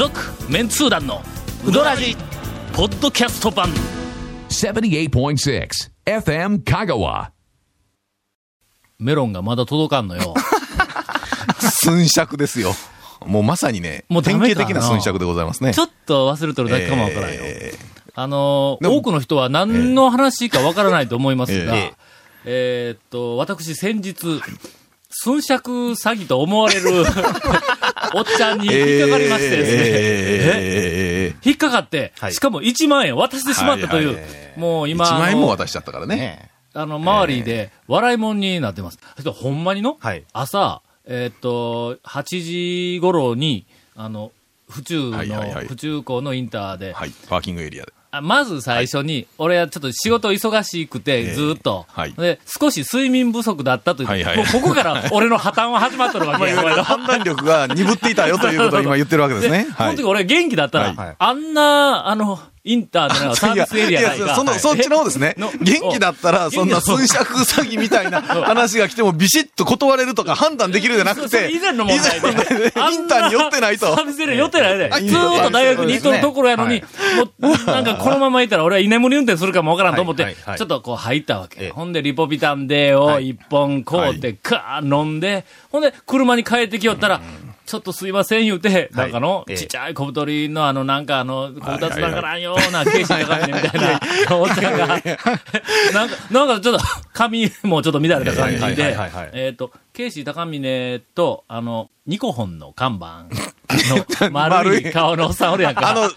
続メンツー団のウドラジポッドキャスト版78.6 FM Kagawa. メロンがまだ届かんのよ寸尺ですよ。もうまさにね、典もうダメか型的な寸尺でございますね。ちょっと忘れとるだけかもわからんよ、えあのーでも多くの人は何の話かわからないと思いますが、えええーっと、私先日、寸尺詐欺と思われるおっちゃんにー引っかかりましてですね、ええー引っかかって、はいしかも1万円渡してしまったという、はいはいはいもう今、1万円も渡しちゃったからね。あの、周りで笑いもんになってます。ほんまにの、はい朝、えーっと、8時頃に、あの、府中の、はいはいはい府中港のインターで、はい。パーキングエリアで。あまず最初に、俺はちょっと仕事忙しくて、えずーっと、はい。で、少し睡眠不足だったという、はいはい。もうここから俺の破綻は始まっとるわけ。や。判断力が鈍っていたよということを今言ってるわけですね。この時俺元気だったら、はい。あんな、あの、インターでのサービスエリアないか。いや、その、そっちの方ですね。の。元気だったら、そんな寸尺詐欺みたいな話が来てもビシッと断れるとか判断できるじゃなくて、以前の問題で。インターに寄ってないと。サービスエリア寄ってないで。あずーっと大学に行っとるところやのに、もう、なんかこのままいたら俺は居眠り運転するかもわからんと思って、ちょっとこう入ったわけ。ええ。ほんで、リポビタン D を一本買うて、カー飲んで、ほんで、車に帰ってきよったら、ちょっとすいません言うて、なんかの、ええ。ちっちゃい小太りのあの、なんかあの、小太つながらんような、ケーシー高峰みたいな、おっちゃんが、なんか、なんかちょっと、髪もちょっと乱れた感じはいでえっと、ケーシー高峰と、あの、ニコホンの看板の 丸い。顔のおっさんおるやんか。あの、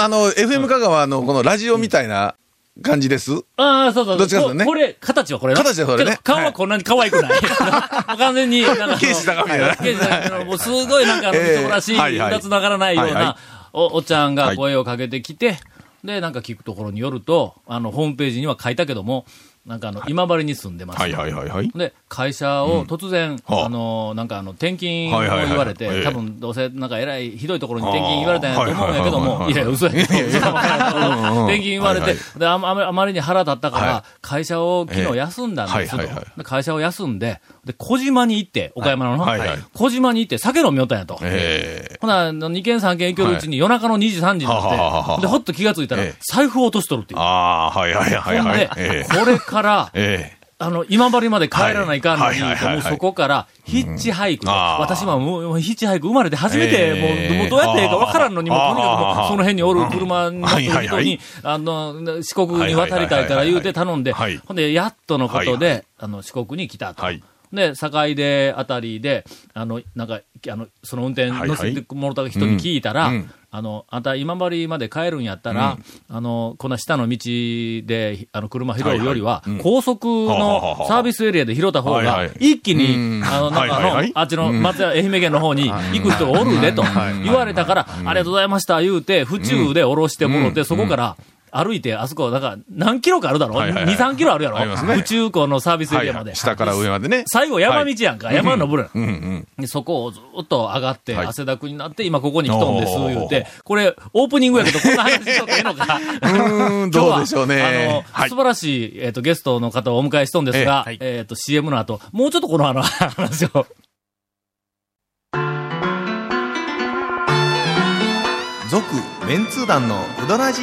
あの、FM 香川のこのラジオみたいな感じです？ああ、そうそう。どっちかですよね。ここれ、形はこれな。形はそれね。顔はこんなに可愛くない。完全に、なんか。ケーシー高峰だな。ケーシー高峰もうすごいなんか人らしい、二つながらないような、お、おっちゃんが声をかけてきて、で、なんか聞くところによると、あの、ホームページには書いたけども、なんかあの、今治に住んでます。はいはいはいはい。で、会社を突然、はあ。あの、なんかあの、転勤を言われて、ええ。多分どうせなんか偉い、ひどいところに転勤言われたんやと思うんやけども、いや、嘘やけど、転勤言われてで、あまりに腹立ったかはら、会社を昨日休んだんです会社を休んで、で、小島に行って、岡山の。はいはい。小島に行って酒飲みよったんやと。えほな、2軒3軒行けるうちに夜中の2時3時になはあはあはあは。あって、で、ほっと気がついたらええ、財布を落としとるっていう。ーああ、はいはいはい。ほんでこれから、ええ。あの、今治まで帰らないかんのに、はい。はいはいはいもうそこから、ヒッチハイクで、うん私はもう、ヒッチハイク生まれて初めて、えーもう、どうやってええかわからんのに、もうとにかくもうその辺におる車に乗ってるはいはい。はい人に、あの、四国に渡りたいから言うて頼んで、はいほんで、やっとのことはいで、あの、四国に来たと。はいで、境であたりで、あの、なんか、あの、その運転はい乗せてもらった人に聞いたら、うんうん。あの、あんた今治まで帰るんやったら、あの、こんな下の道で、あの、車拾うよりは、はいはい。うん。高速のサービスエリアで拾った方がはいはい、一気に、うん。あの、なんかあの、はいはいはい。あっちの松屋、愛媛県の方に行く人がおるでと言われたから、ありがとうございました言うて、府中で降ろしてもろて、そこから、歩いて、あそこ、だから、何キロかあるだろ、はいはいはい ?2、3キロあるやろ？ね府中港のサービスエはいリアまで。下から上までね。最後山道やんか、山登る。うんうん。でそこをずっと上がって、はい汗だくになって、今ここに来とんです、言うて、これ、オープニングやけど、こんな話しとってええのか。うーん、どうでしょう今日はあねの、。はい素。晴らしい、えっ、と、ゲストの方をお迎えしとんですが、えっ、ええはいと、CM の後、もうちょっとこのあの 話を。続、メンツー団のうどらじ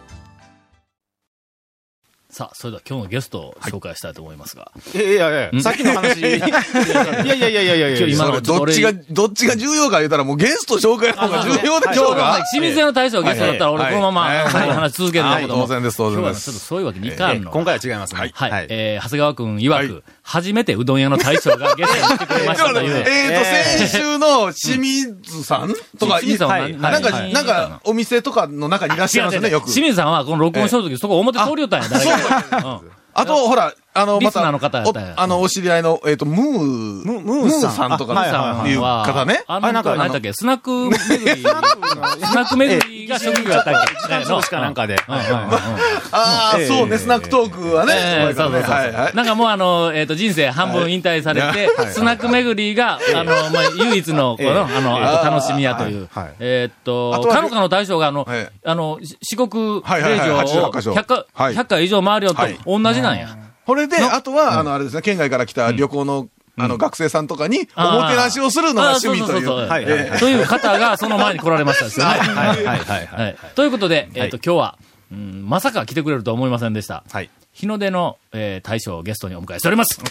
さあ、それでは今日のゲストを紹介したいと思いますが。いやいやいや、さっきの話。いやいやいやいやいやいや。今日今のそれ？どっちが、どっちが重要か言うたらもうゲスト紹介の方が重要でしょうが。清水屋の大将がゲストだったら、俺このまま、はいはい。話続けるんだけども、はい。当然です当然です今日はちょっとそうい。うわけにい。かんの。今回は違い。ますね。はい。はい。えー、長谷川くん曰く、はい初めてうどん屋の大将がゲストに来てくれましたという。えっと、先週の清水さんとか、清水さんははいなんか、何なんか、お店とかの中にいらっしゃいますよね、よく。清水さんはこの録音した時、そこ表通りよったんや、誰か。うんあと、ほら、あの、また、あの、お知り合いの、えっと、ムー、ムムーさんさんとかあはいはいう方ね。あの、なんか、何だっけ、スナック巡り、スナック巡りが職業やったっけ？そうしかなんかで。ああ、ええそうね、スナックトークはね。ええそうそうそう。なんかもうあの、えっ、と、人生半分引退されて、スナック巡りが、あの、まあ、唯一の、この、ええあの、ええ楽しみやという。えっあと、かのかの大将が、あの、ええあの、し四国はいはいはい霊場を88箇所100回、はい100回以上回るよとはい同じなんや。これで、あとは、あの、あれですね、県外から来た旅行の、あの、学生さんとかに、おもてなしをするのが趣味という。という方がその前に来られましたですよね。はい。はい。はい。ははい。ということで、えっ、と、今日は、うん、まさか来てくれるとは思いませんでした。はい。日の出の、えー大将をゲストにお迎えしております。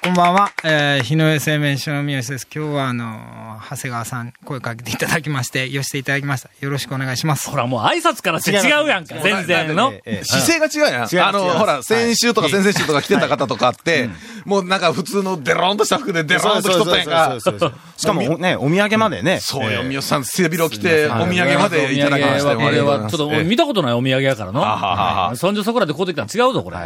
こんばんは。えー、日の上製麺所の三好です。今日は、あの長谷川さん、声かけていただきまして、寄せていただきました。よろしくお願いしますほ。ら、もう挨拶からして違うやんか、全然の。ええ姿勢が違うやん。あの、違う違うほら、先週とか先々週とか来てた方とかって、もうなんか普通のデロンとした服でデロンと来とったやんか。そうそうそうそうしかもね、お土産までね。そうよ、三好さん、背広着て、お土産までいただきましたよ。これは、ちょっとええ見たことないお土産やからの。はははそんじょそこらで買うてきたの違うぞ、これ。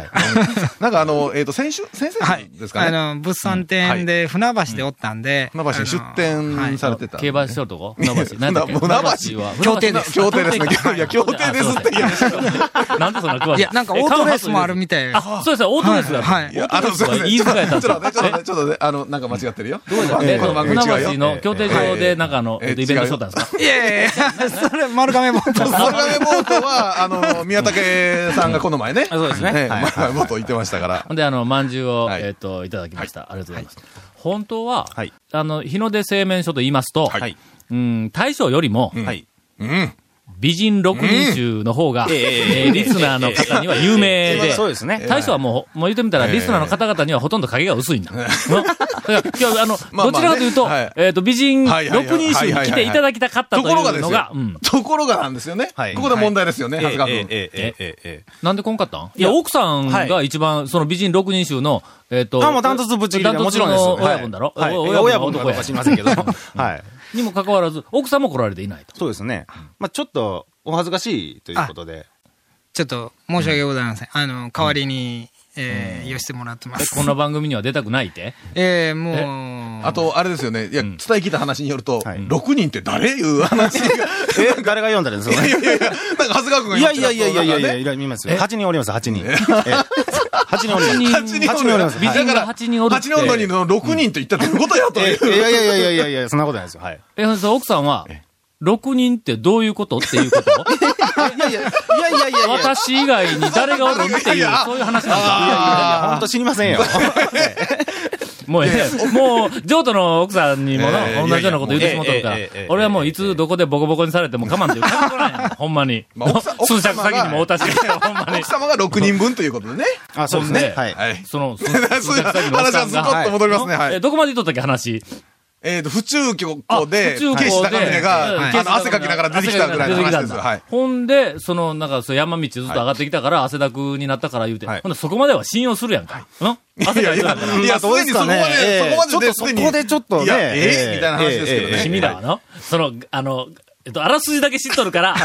なんかあの、えっと、先週、先々はい週です。かね。物産展で船橋でおったんで、船橋に出店されてた。競馬しとるとこ船橋。船橋。は。協定です。協定ですね。い。や、協定ですって言うなんでそんな詳しい？いや、なんかオートレースもあるみたいです。あ、そうですよ、オートレースがある。はいはいいや、あの、すいません。言いづらいちょっと待って、ちょっと待って、ちょっと待って、ちょっと待って、あの、なんか間違ってるよ。えこの番組違うよ。船橋の協定上で、なんかあの、ええイベントしとったんですか？いやいやいや、それ丸亀ボート丸亀ボートは、あの、宮武さんがこの前ね。そうですね。はい。丸亀ボート行ってましたから。ほんで、あの、まんじゅうを、はい。えっと、いただきました。ありがとうございます。本当ははい、あの、日の出製麺所と言いますと、はい。うん、大将よりも、はい。うん。美人六人衆の方が、えリスナーの方には有名で、そうですね。大将はもう、もう言ってみたら、リスナーの方々にはほとんど影が薄いんだ。だ今日、あの、どちらかというと、えっと、美人六人衆に来ていただきたかったという。のが、ところがなんですよね。ここで問題ですよね、長谷川君。えなんでこんかったん？いや、奥さんが一番、その美人六人衆の、えっと、あ、もうダントツぶっちぎりもちろんです。親分だろ？親分の男や。すしませんけど。はい。にもかかわらず、奥さんも来られていないと。そうですね。まあちょっと、お恥ずかしいということで。ちょっと申し訳ございません。あの、代わりに、えー、寄せてもらってます。こんな番組には出たくないって？えー、もう、あと、あれですよね。いや、伝え聞いた話によると、はい6人って誰？いう話が。え、誰が読んだんですか？いやいやいや、なんか長谷川君がいやいやいやいやいやいや、ねいや見ますよ。8人おります、8人。え？え8人おります。8人8人おります。だから、8人おるって。8人おるのにの6人と言ったってことやといえ？う。いやいやいやいやいやそんなことないですよ。はい。え、奥さんは、6人ってどういうこと？っていうこと？いやいや、いやいやいやいや。私以外に誰がおるっていう、そういう話なんいやいだ。や、本当知りませんよ。もう、ええもう、譲渡の奥さんにも同じようなこと言ってしもとるから俺はもういつどこでボコボコにされても我慢っていう感じなんや。ほんまに。数尺先にもおたしけほんまに奥。様が6人分ということでね。あ、そうですね。はい。はい。その、数尺先の奥 話。はスコッと戻りますね。どこまで言っとったっけ話。えっと、府中局あで、警視高峰はいが、あの、汗かきながら出てきたぐらいの話です。出てきた。んだはい。ほんで、その、なんか、そう山道ずっと上がってきたから、汗だくになったから言うて、はい。ほんで、そこまでは信用するやんか。うん汗い。やいやかいてたから。、いや、すでにそこまで、そこまでそこでちょっとね。いや、ええええ。みたいな話ですけどね。君らはの、その、あの、えっと、あらすじだけ知っとるから、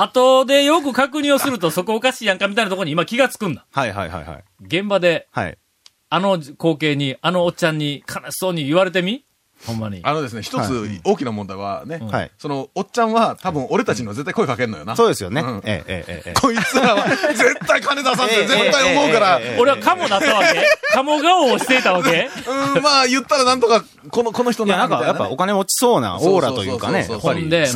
後でよく確認をするとそこおかしいやんかみたいなところに今気がつくんだ。はいはいはいはい。現場で、はい。あの光景に、あのおっちゃんに悲しそうに言われてみ？ほんまに。あのですね、一つ大きな問題はね、はい。その、おっちゃんは多分俺たちには絶対声かけんのよな。そうですよねうん。ええええええ。こいつらは絶対金出さんって絶対思うから、ええ俺はカモだったわけカモ顔をしていたわけうん、まあ言ったらなんとか、この、この人なんか、やっぱみお金落ちそうなオーラというかね。ほんで、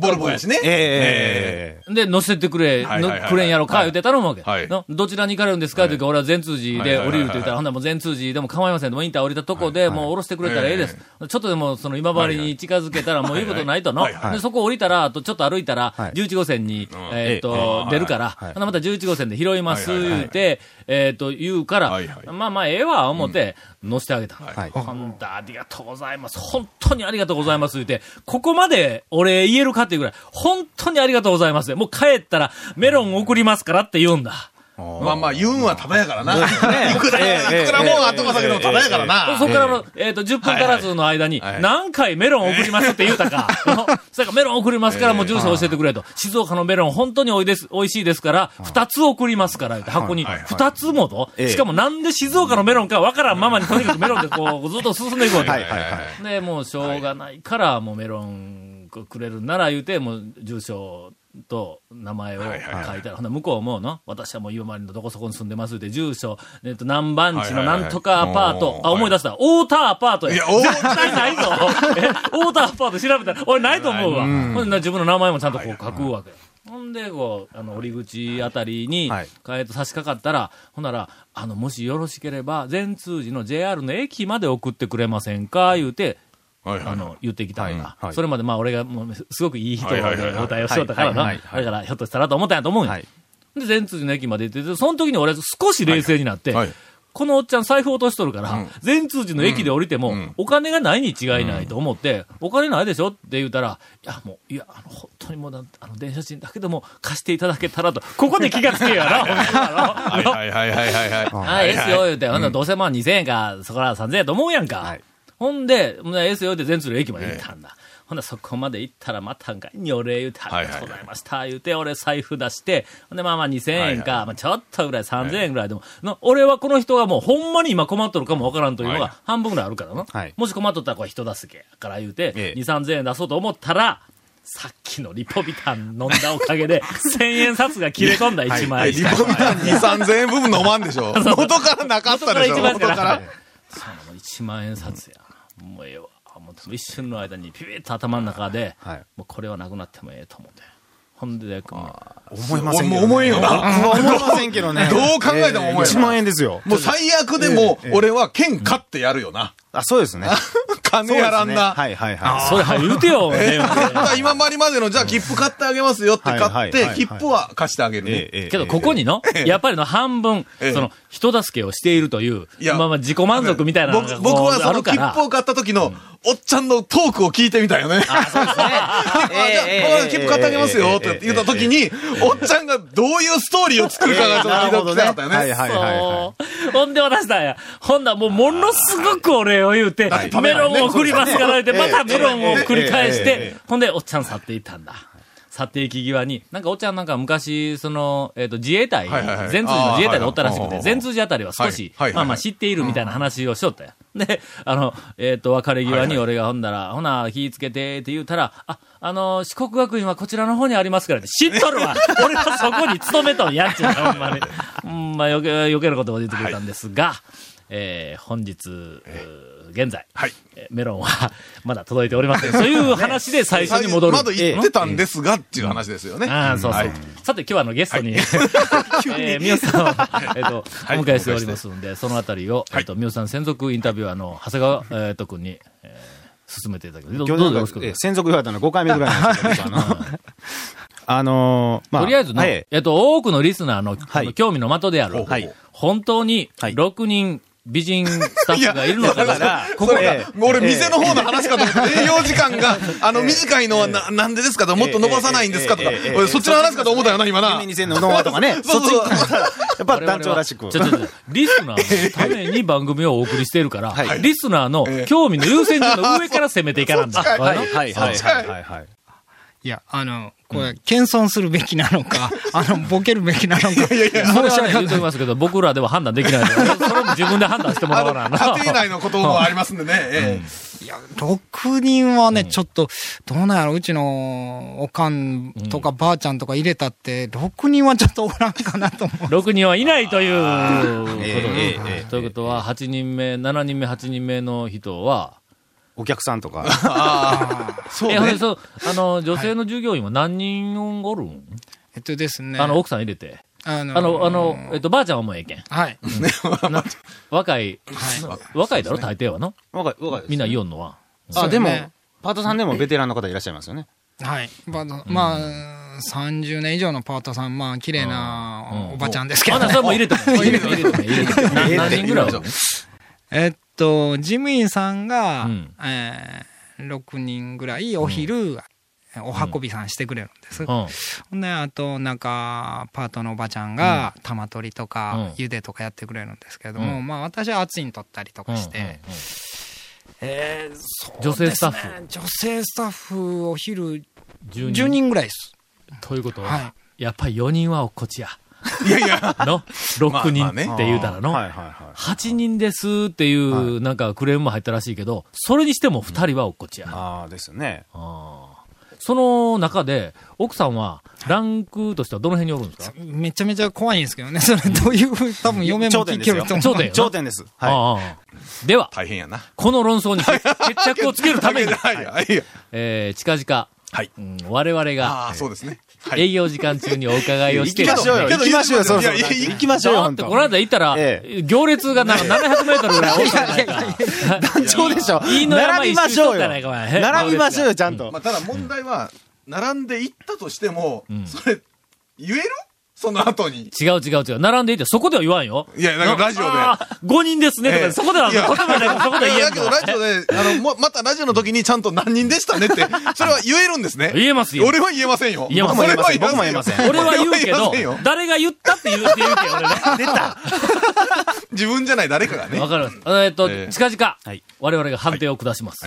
ボルボやしね。えええええで、乗せてくれ、くれんやろか、言うて頼むわけ。はいのどちらに行かれるんですか？って言うから、俺は全通寺で降りるって言ったら、ほんならもう全通寺でも構いませんと。もうインター降りたとこで、もう降ろしてくれたらええです。ちょっとでも、その今治に近づけたら、もう言うことないとの。で、そこ降りたら、あとちょっと歩いたらはい、11号線に、えっえと、出るから、また11号線で拾います、言うて、えっと、言うからまあまあ、ええわ、思って、乗せてあげた。はいほんだ、ありがとうございます。本当にありがとうございます。言うて、ここまで俺言えるかっていうぐらい、本当にありがとうございます。もう帰ったらメロン送りますからって言うんだ。まあまあ、言うんはただやからな。いくら、いくらもん後が先でもただやからな。そこからの、えっ、と、10分足らずの間に、何回メロン送りますって言うたか。それからメロン送りますから、もう住所教えてくれと。静岡のメロン本当においです、美味しいですから、2つ送りますから、箱に。2つもとしかもなんで静岡のメロンかわからんままにとにかくメロンでこう、ずっと進んでいこうと。で、もうしょうがないから、もうメロンくれるなら言うて、もう住所と名前を書いたら、ほんなら向こうもの、私はもう今までのどこそこに住んでますって、住所、えっと、何番地のなんとかアパート、あ、思い出した。大田アパートや。いや絶対ないぞ。え、大田アパート調べたら、俺ないと思うわ。ほんでな自分の名前もちゃんとこう書くわけ。ほんで、こう、あの、折り口あたりに、はいえっと、差し掛かったら、ほんなら、あの、もしよろしければ、全通寺の JR の駅まで送ってくれませんか？言うて、はいはいあの、言ってきたのが、それまでまあ俺がもうすごくいい人ではいはいはいはい。お対応しよったからな。だからひょっとしたらと思ったんやと思うんや。はい。で、全通寺の駅まで行ってて、その時に俺少し冷静になって、はい。このおっちゃん財布落としとるから、全通寺の駅で降りても、お金がないに違いないと思って、お金ないでしょって言うたら、いや、もう、いや、あの、本当にもうな、あの、電車賃だけでも貸していただけたらと、ここで気がつけやな、はい。なはいはいはいはいはい。あ、ええっすよ、言うて、ほんならどうせまあ2000円か、そこら3000円やと思うやんか。はいほんで、もうええっすよ、言うて全通の駅まで行ったんだ。ほんで、そこまで行ったら、またがにお礼言うて、ありがとうございました、言うて、俺財布出して、ほんで、まあまあ2000円か、まあちょっとぐらい3000円ぐらいでも、の俺はこの人がもうほんまに今困っとるかもわからんというのはが半分ぐらいあるからな。はい。もし困っとったらこれ人助けやから言うて、ええ。2、3000円出そうと思ったら、さっきのリポビタン飲んだおかげで、1000円札が切れ込んだ1枚。リポビタン2、3000円部分飲まんでしょ。元からなかったでしょ。元から一番元から。そうなの、1万円札や。もうええわ。もう一瞬の間にピピッと頭の中で、はいもうこれはなくなってもええと思って。ほんで、まあ思いませんけど、ね。もう思えんよな。思いませんけどね。どう考えても思えん1万円ですよ。もう最悪でも、俺は剣勝ってやるよな。あ、そうですね。金やらんな。はいはいはそれ、はい、言うてよ、今までまでの、じゃあ切符買ってあげますよって買っはいはいはいては、い切符は貸してあげるい。ね。ええけど、ここにの、やっぱりの半分、ええその、人助けをしているという、いやまあまあ自己満足みたいなのが僕僕はその切符を買った時の、おっちゃんのトークを聞いてみたいよね。あ、そうですね。じゃあ、切符買ってあげますよって言った時に、おっちゃんがどういうストーリーを作るかがちょっと聞いたかったよね。はいはいはい。ほんで渡したんや。ほんならもうものすごくお礼を言うてはい、メロンを送りますから言うて、またメロンを繰り返しえええて、ほんでおっちゃん去っていったんだ。去っていき際に、なんかおっちゃんなんか昔、その、えっ、と、自衛隊、はいはいはい。全通寺の自衛隊でおったらしくて、全通寺あたりは少し、はいはいはいまあまあ知っているみたいな話をしとったよ。で、あの、えっ、と、別れ際に俺がほんだら、ほな、気ぃつけてって言うたら、あ、あの、四国学院はこちらの方にありますからって、知っとるわ。俺はそこに勤めとんやっちゅうのほんまに。ほんま余計、余計なことを言ってくれたんですが、えー本日、うー現在、はいえーメロンはまだ届いておりません。そういう話で最初に戻る。まだ言ってたんですがっていう話ですよね。ああ、そうそう。はいさて、今日はあのゲストに、えー、みよさんを、えっ、と、お迎えしておりますので、そのあたりを、えっ、と、みよさん専属インタビュアーの長谷川、えー、と君に、えー、進めていただきます。どい。うぞよろしく。ええ専属言われたの5回目ぐらいなんですけど、僕 あの、あのー、まあ、とりあえずの、はいえっと、多くのリスナーの、興味の的である、はい本当にはい6人美人スタッフがいるのかどうか。ここええ。俺、店の方の話かと思って、営業時間が、あの、短いのはな、なんでですかと、もっと伸ばさないんですかとか。俺そっちの話かと思ったよな、今な。夢にせんのノアとかね、そそう。そうやっぱ団長らしく。ちょちょリスナーのために番組をお送りしているから、はい。リスナーの興味の優先順の上から攻めていかなんだ。はいはいはいはい。いや、あの、これ、謙遜するべきなのか、あの、ボケるべきなのか、申しそれは言う。ときますけど、僕らでは判断できないので、それも自分で判断してもらわなな。家庭内のこともありますんでね。えいや、6人はね、ちょっと、どうなんやろ、うちのおかんとかばあちゃんとか入れたって、6人はちょっとおらんかなと思う。6人はいないということということは、8人目、7人目、8人目の人は、お客さんとか。そうえ、ほんで、ね。そう、あの、女性の従業員は何人おるん？えっとですね。あの、奥さん入れて。あのあの、あの、えっと、ばあちゃんはもうええけん。はい。な若い、若いだろ？大抵はの若い、若いです。みんな言おんのは。あ、でもそうね、パートさんでもベテランの方いらっしゃいますよね。はい。まあ、まあ、30年以上のパートさん、まあ、綺麗なおばちゃんですけどあ、な、それも 入れても。入れても、入れても、入れても。な何人ぐらいえっと、事務員さんが、うん。えー、6人ぐらい、お昼、お運びさんしてくれるんです。うん。で、あと、なんか、パートのおばちゃんが、玉取りとか、うん。茹でとかやってくれるんですけども、うん。まあ、私は熱いに取ったりとかして、うんうんうん。えーそう女性スタッフ？女性スタッフ、お昼、10 10人ぐらいです。ということは、はやっぱり4人はおっこちや。いやいや、の ?6 人って言うたらの、はいはいはい。8人ですっていう、なんかクレームも入ったらしいけど、それにしても2人はおっこちや。ああ、ですよね。その中で、奥さんは、ランクとしてはどの辺におるんですか？めちゃめちゃ怖いんですけどね。それどういう、多分嫁も頂点ですよ聞けると思う。頂点頂点です。はああでは、大変やな。この論争に決決着をつけるために。えー、近々、はいうん我々がああ、そうですね。はい。営業時間中にお伺いをい。して行きましょうよ。行きましょうよ、そろそ行きましょうよ、だって本当この間行ったら、え行列がなんか700メートルぐらい多かったんか。団長でしょ。いいの山並びましょうよ。並びましょうよ、ちゃんとま。あ、ただ問題は、並んで行ったとしてもん、それ、言えるその後に。違う違う違う。並んでいて、そこでは言わんよ。いや、なんかラジオで。あー5人ですねとか、ええそこでは、いやとてもないそこでは言えんだけど、ラジオで、あの、もまたラジオの時にちゃんと何人でしたねって、それは言えるんですね。言えますよ。俺は言えませんよ。言えません俺は僕も言えません俺は言うけど俺は言えませんよ、誰が言ったって言うって言うけん、俺ね。出た。自分じゃない誰かがねわ。かります。えっと、ええ近々、はい我々が判定を下します。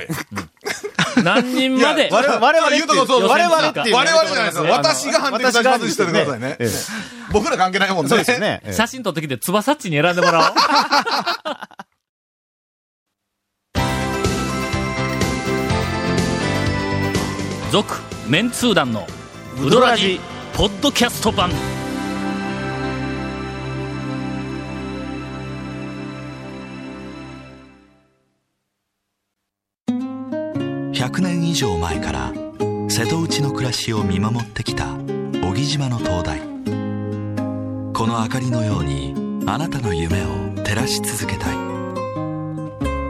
何人まで？我々我々って言うとこそう。我々っていう我々じゃないです私が判定いたしますにしててくださいね。ええ。僕ら関係ないもんね。そうですよね。ええ。写真撮ってきて、つばさっちに選んでもらおう。続、メンツー団の、ウドラジ、ポッドキャスト版。100年以上前から瀬戸内の暮らしを見守ってきた男木島の灯台。この明かりのようにあなたの夢を照らし続けたい。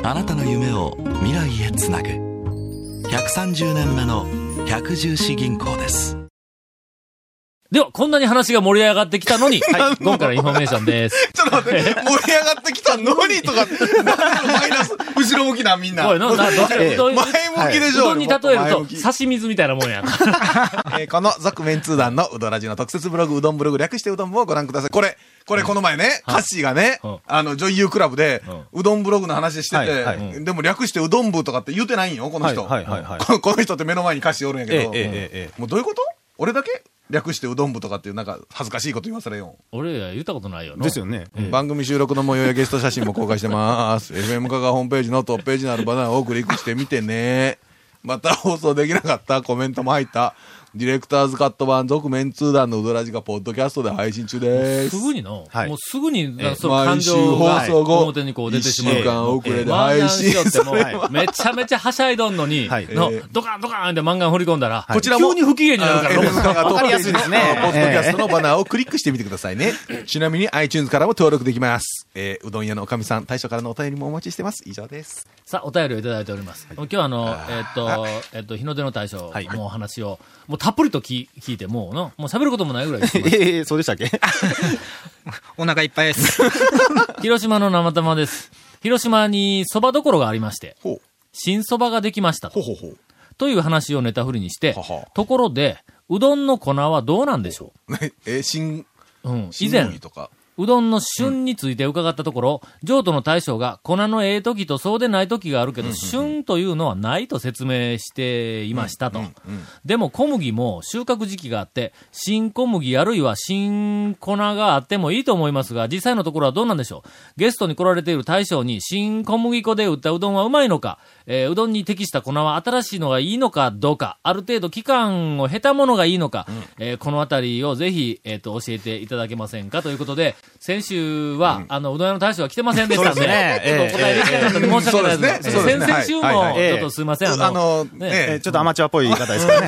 あなたの夢を未来へつなぐ。130年目の百十四銀行です。では、こんなに話が盛り上がってきたのに、はい、今回のインフォメーションです。ちょっと待って、盛り上がってきたのにとか、マイナス、後ろ向きな、みんな。な、前向きでしょ。うどんに例えると、差し水みたいなもんや。えーこの続面通談のうどらじの特設ブログ、うどんブログ略してうどん部をご覧ください。これ、これこの前ね、ハッシーがねうん、あの、女優クラブで、うどんブログの話してて、でも略してうどん部とかって言うてないんよ、この人。はいはいはいはいここの人って目の前に歌詞おるんやけど、もうどういうこと？俺だけ？略してうどん部とかっていうなんか恥ずかしいこと言わされよ俺ら言ったことないよな。ですよね。ん。番組収録の模様やゲスト写真も公開してます。FM 香川ホームページのトップページのあるバナーをクリックしてみてね。また放送できなかったコメントも入った、ディレクターズカット版続面通談のうどらじがポッドキャストで配信中ですす。ぐにの、はいもうすぐに、ええその感毎週情が放送後表にこう出てしまう。一週間遅れで配信しよってもめちゃめちゃはしゃいどんのに、はいのええドカンドカンって漫画振り込んだら、こちらも急に不機嫌になるから、ロボットがわかりやすいですね ポッドキャストのバナーをクリックしてみてくださいね。ちなみに iTunes からも登録できます。えーうどん屋のおかみさん、大将からのお便りもお待ちしてます。以上です。さあ、お便りをいただいております。今日はあの、えっと、えっと、日の出の大将のお話を、もうたっぷりと聞聞いて、もうの、もう喋ることもないぐらい聞きましたええ、そうでしたっけ？お腹いっぱいです。広島の生玉です。広島に蕎麦どころがありまして、ほう。新蕎麦ができましたと。ほうほうほう。という話をネタ振りにしてはは、ところで、うどんの粉はどうなんでしょねえー、新、ううん。以新前、麦とか。うどんの旬について伺ったところ、譲渡の大将が粉のええ時とそうでない時があるけど、旬というのはないと説明していましたと。でも小麦も収穫時期があって、新小麦あるいは新粉があってもいいと思いますが、実際のところはどうなんでしょう？ゲストに来られている大将に新小麦粉で打ったうどんはうまいのか、えーうどんに適した粉は新しいのがいいのかどうか、ある程度期間を経たものがいいのか、えーこのあたりをぜひ、えっ、と、教えていただけませんか？ということで、先週は、あの、うどん屋の大将が来てませんでしたんで、ね。ちょっとお答えできなかったんで申し訳ないです。そうですね。先々週も、ちょっとすいません、あの、ね。ちょっとアマチュアっぽい言い方ですからね。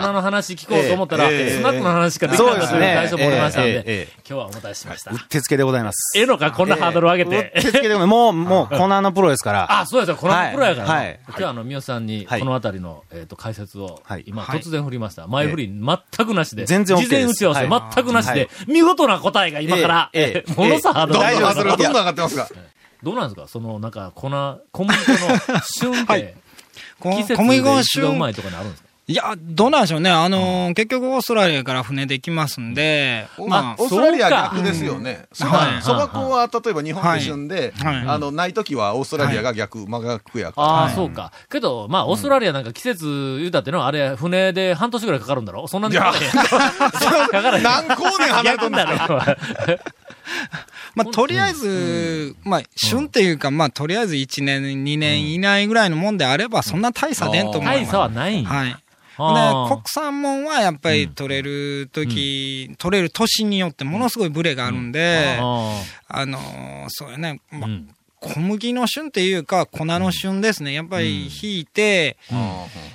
粉の話聞こうと思ったら、ええスナックの話しかできなかったという大将もおりましたんで、ええええ今日はお待たせしました。うってつけでございます。ええのか、こんなハードルを上げて。うってつけでございます。もう、もう、粉のプロですから。あ、そうですよ、このプロやからな、はい。はい今日はあの、みよさんに、はい。このあたりの、えっ、と、解説を、はい。今、はい。突然振りました。前振り、全くなしで。全然 OK 事前打ち合わせ、全くなしで、はい。見事な答えが今から、ええええ。ものすごいハードルどんどん上がってますが。どうなんですか？その、なんか、粉、小麦粉の旬って、こ季節小麦粉での一番うま旬、いとかにあるんですか？いや、どうなんでしょうね。あのー、結局オーストラリアから船で来ますんで、まあ、オーストラリアは逆ですよね。そば、はいそば粉は例えば日本で旬で、はいあの、ない時はオーストラリアが逆、真逆やから。ああ、そうか。けど、まあ、オーストラリアなんか季節言うたっての、あれ、船で半年ぐらいかかるんだろそんなにかからへん。何光年離れとんだろ。まあ、とりあえず、まあ、旬っていうか、まあ、とりあえず1年、2年以内ぐらいのもんであれば、そんな大差出んと思います。大差はないんやはい。国産もんはやっぱり取れる時、取れる年によってものすごいブレがあるんで、ああのーそうやね、まあ小麦の旬っていうか、粉の旬ですね。やっぱり引いて、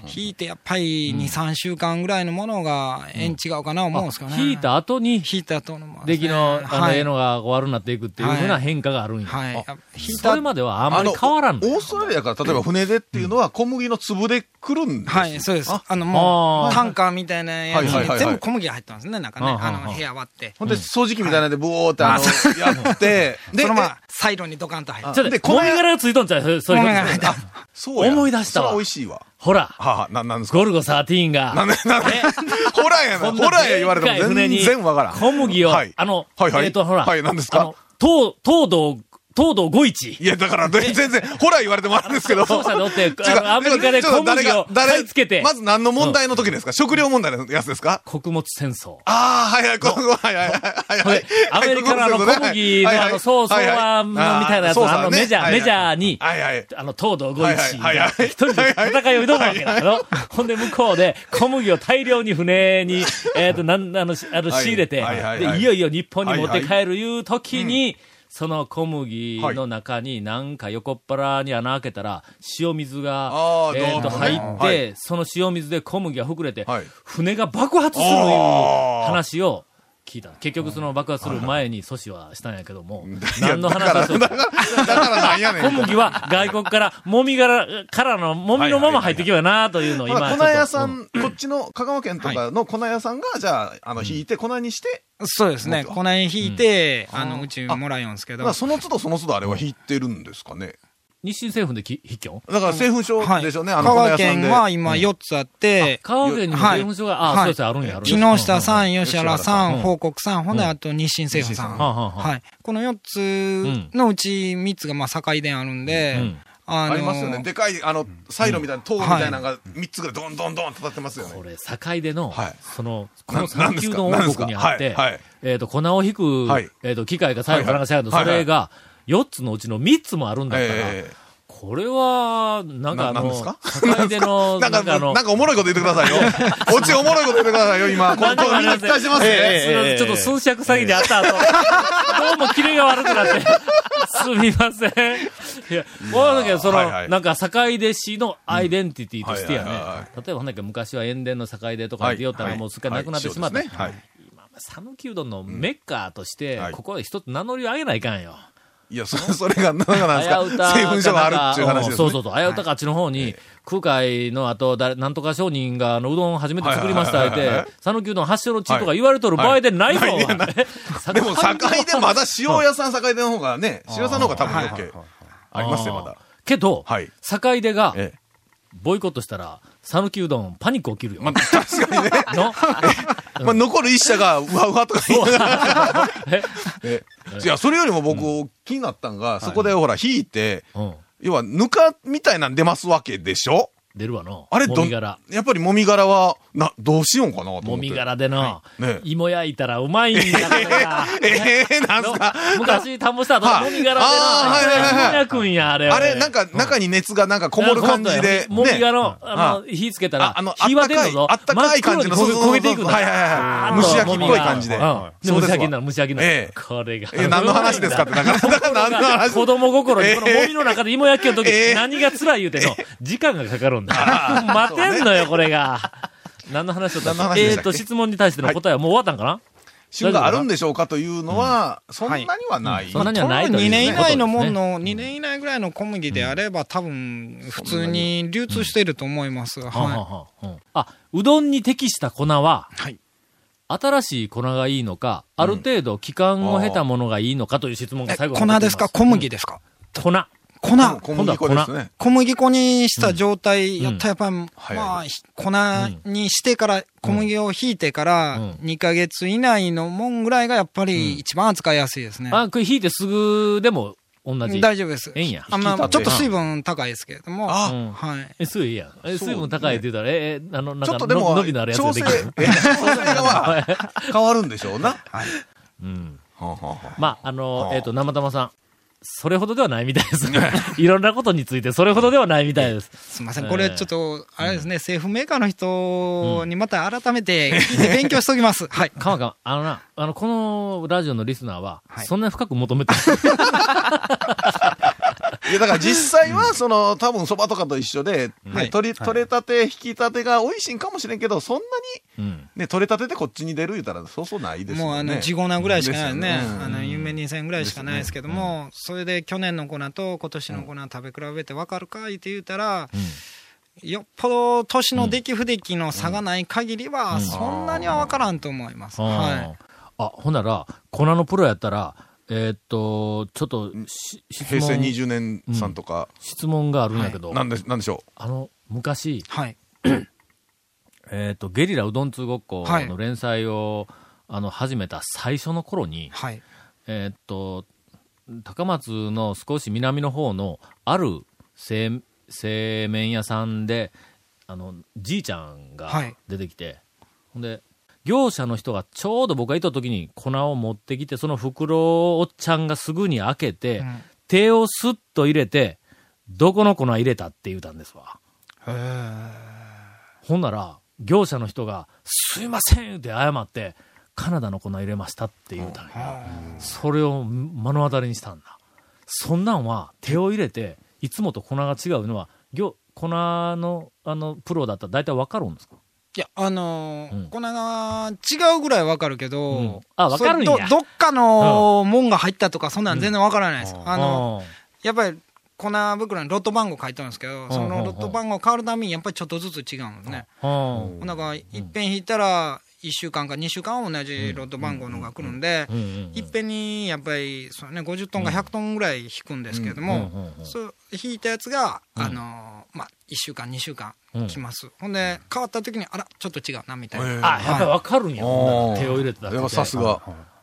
引いてやっぱり2、3週間ぐらいのものが、えん違うかな思うんですけどね。引いた後に、引いた後のもの出来の、あの、はい絵のが悪くなっていくっていうふうな変化があるんや。はい。引いたそれまではあんまり変わらんの？オーストラリアから例えば船でっていうのは小麦の粒で来るんですはい、そうです。あの、もう、タンカーみたいなやつに全部小麦が入ってますね、中ね。あーあの、部屋割って。ほんで、掃除機みたいなんでブオーってあの、やって、で、そのまま、サイロにドカンと入って。ちょっとで、このもみ殻がついとんちゃう？そうそういうこともみ殻が入っそうや。思い出したわそれは美味しいわ。ほら、はは、な、なんですか？ゴルゴ13が、なんで、なんで、ホラーやな。ホラーや言われても全然わからん。小麦を、はい。あの、はいはい。えっ、と、ほら、はい何ですか？あの東、東道、東道五一。いや、だから、全然、ホラー言われてもあるんですけど。そうしたのって、アメリカで小麦を買い付けて、まず何の問題の時ですか？食料問題のやつですか？穀物戦争。ああ、はいはい、はいはい。アメリカのあの小麦のあの、そうそうは、みたいなやつ、あのメジャー、メジャーに。あの、東道五はい一が一人で戦いを挑むわけだろほんで向こうで小麦を大量に船に、えっと、なん、あの、しあの、はい。仕入れて、で、いよいよ日本に持って帰るいう時に、その小麦の中になんか横っ腹に穴開けたら、塩水がえっと、入って、はいその塩水で小麦が膨れてはい、船が爆発するいう話を、聞いた。結局その爆発する前に阻止はしたんやけども、いや何の話だから、だからなんやねん。小麦は外国から、もみ殻からの、もみのまま入ってきようなというのを今ちょっと。ほら粉屋さうんん、こっちの香川県とかの粉屋さんが、じゃあ、あの、引いて粉にして、そうですね。もっと粉に引いて、あの、うちもらうんですけどだから。その都度その都度あれは引いてるんですかね。日清製粉でき、筆記だから製粉所はい。でしょうね、あ香の粉川。県は今4つあって、川県にも製粉所が、あ、はい。そうです、あるんや、あるん木や下さん、うん吉原さうん。ん、報国さん、ほんであと日清製粉さん。はい。この4つのうち3つがまあ境伝あるんでうん、あのありますよね。でかい、あの、サイロみたいな、塔みたいなのが3つぐらいドンドンドンって立ってますよね。こ。れ、境での、はい。その、こなの讃岐うどん王国にあって、はい。はい。えっ、と、粉を引く、はい。えっ、と、機械が最後かなんそれが、4つのうちの3つもあるんだったら、ええ。これは、なんかあの、な なんか？なんか、おもろいこと言ってくださいよ。オチおもろいこと言ってくださいよ、今。こなんでもこみんな期待してますえね。ちょっと寸尺詐欺であった後、どうもキレが悪くなって、すみません。いや、わだけど、その、なんか、坂出市のアイデンティティとしてやね、例えばほんだけ昔は塩田の坂出とかって言ったらもうすっかりなくなってしまった。はいはい。讃岐うどんのメッカーとして、はい。ここで一つ名乗りを上げないかんよ。いや、そ それが、なんかなんですか、あやうた製粉所があるっていう話ですね。そうそうそう。あやうたかあっちの方に、空海の後、誰、なんとか商人が、あの、うどんを初めて作りました、言ってはいはいはいはい、讃岐うどん発祥の地とか言われとる場合でないぞ。はい でも、境でまだ塩屋さん境出の方がね、塩屋さんの方が多分 OK。ありますよ、まだ。けど、はい坂出が、ええ。ボイコットしたら、讃岐うどんパニック起きるよ。まあ、確かにね。の？まあ、残る一社が、うわうわとか言いながいや、それよりも僕、気になったんが、そこでほら、引いて、うん。要は、ぬかみたいなん出ますわけでしょ？出るわの。あれ、ど。やっぱりもみ殻は、な、どうしようかなと思って。もみ殻での、ね芋焼いたらうまいんだこれが。ええなんすのか昔、田んぼした後、はいもみ殻での、はいはいはい焼くんや、あれ。あれ、なんか、中に熱がなんかこもる感じで。もみ殻の、ねあの、火つけたらあ、あの、火は出るぞ。あったかい感じの、焦げていくんだ。はいはいはい。蒸し焼きっぽい感じで。蒸し焼きになる、蒸し焼きになる。ええこれが。え、何の話ですかって、だから、だから何の話？子供心に、このええもみの中で芋焼きの時、ええ何が辛い言うての、時間がかかるんだ。待てんのよ、これが。何の話を何の話でしたっけ？えっと、質問に対しての答えはもう終わったんかな？旬があるんでしょうかというのは、そんなにはない。そんなにはないという2年以内のもんの、2年以内ぐらいの小麦であれば、多分、普通に流通していると思います。はあははあはあうんあ、うどんに適した粉は、はい。新しい粉がいいのか、ある程度期間を経たものがいいのかという質問い。が最後え粉ですか？小麦ですか？粉。粉。小麦粉ですね。小麦粉にした状態やったらやっぱまあ、ひ粉にしてから、小麦をひいてからうん2ヶ月以内のもんぐらいがやっぱり一番扱いやすいですね。あ、これ引いてすぐでも同じ。大丈夫です。ええんや。あまあ、ちょっと水分高いですけれども。あうんはい。え、すぐいいやん。え、水分高いって言ったら、え、え、あの、なんか、ちょっとでも、の伸びのあるやつが調整、できる。変わるんでしょうな。うん。はあはあはあまあ、あのは、あえっと、生玉さん。それほどではないみたいですね。いろんなことについてそれほどではないみたいです。すみません。これちょっと、あれですね、政府メーカーの人にまた改めて聞いて勉強しときます。はい。かまかま、あのな、あの、このラジオのリスナーは、はいそんなに深く求めてない。いや、だから実際は、その、多分蕎麦とかと一緒で、ね、はい。取り、取れたて、引きたてが美味しいんかもしれんけど、そんなに、うん。ね、取れたてでこっちに出る言うたら、そうそうないですよね。もうあの、ジゴナぐらいしかないね。あの、夢2000ぐらいしかないですけども、それで去年の粉と今年の粉食べ比べて分かるかいって言うたら、よっぽど年の出来不出来の差がない限りは、そんなには分からんと思います。はあ、ほんなら、粉のプロやったら、えーっと、ちょっと平成問、20年さんとか、質問があるんやけど、なんで、なんでしょあの、昔。い。、はい。えーっと、ゲリラうどん通ごっこはい。の連載を、あの、始めた最初の頃に、はい。えーっと、高松の少し南の方の、ある製製麺屋さんで、あの、じいちゃんがはい。出てきて、ほんで、業者の人がちょうど僕がいた時に粉を持ってきて、その袋をおっちゃんがすぐに開けて、うん手をスッと入れて、どこの粉入れたって言うたんですわ。ほんなら、業者の人が、すいませんって謝って、カナダの粉入れましたって言うたんや。それを目の当たりにしたんだ。そんなんは手を入れて、いつもと粉が違うのは、業粉の、あの、プロだったら大体わかるんですか？いや、あのーうん。粉が違うぐらいわかるけど、うん。あわかるんどどっかのもんが入ったとか、そんなん全然わからないです。あの、やっぱり粉袋にロット番号書いてあるんですけど、そのロット番号変わるたびにやっぱりちょっとずつ違うんですね。うん。うん。だから、いっぺん引いたら、1週間か2週間は同じロット番号のが来るんでいっぺんにやっぱりそう、ね、50トンか100トンぐらい引くんですけども引いたやつが、あのーまあ、1週間、2週間来ます。ほんで、変わった時に、あら、ちょっと違うな、みたいな。あ、やっぱりわかるんや。手を入れてたう。だけででもさすが。は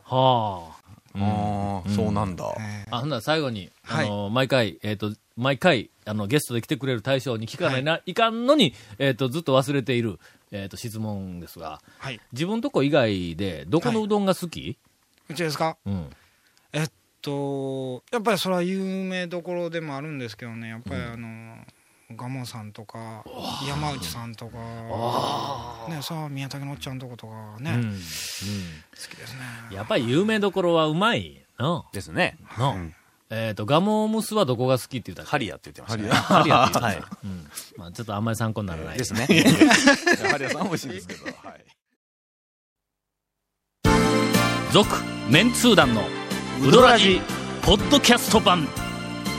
あ。ああ、そうなんだ。あ、ほんなら最後に、あはい。の、毎回、えっ、と、毎回、あの、ゲストで来てくれる対象に聞かないな、い、かんのに、えっ、と、ずっと忘れている、えっ、と、質問ですが、はい。自分とこ以外で、どこのうどんが好き、うちですか？うん。えっと、やっぱりそれは有名どころでもあるんですけどね、やっぱりあの、ガモさんとか、山内さんとか、ね、さあ、宮武のおっちゃんとことかね、うん。うん。好きですね。やっぱり有名どころはうまい。の。ですね。の。えっ、と、ガモムスはどこが好きって言ったハリアって言ってましたね。ハリアって言ってはい。うん。まあちょっとあんまり参考にならない。ですね。ハリアさん美味しいんですけど。はい。続メンツー団のウドラジポッドキャスト版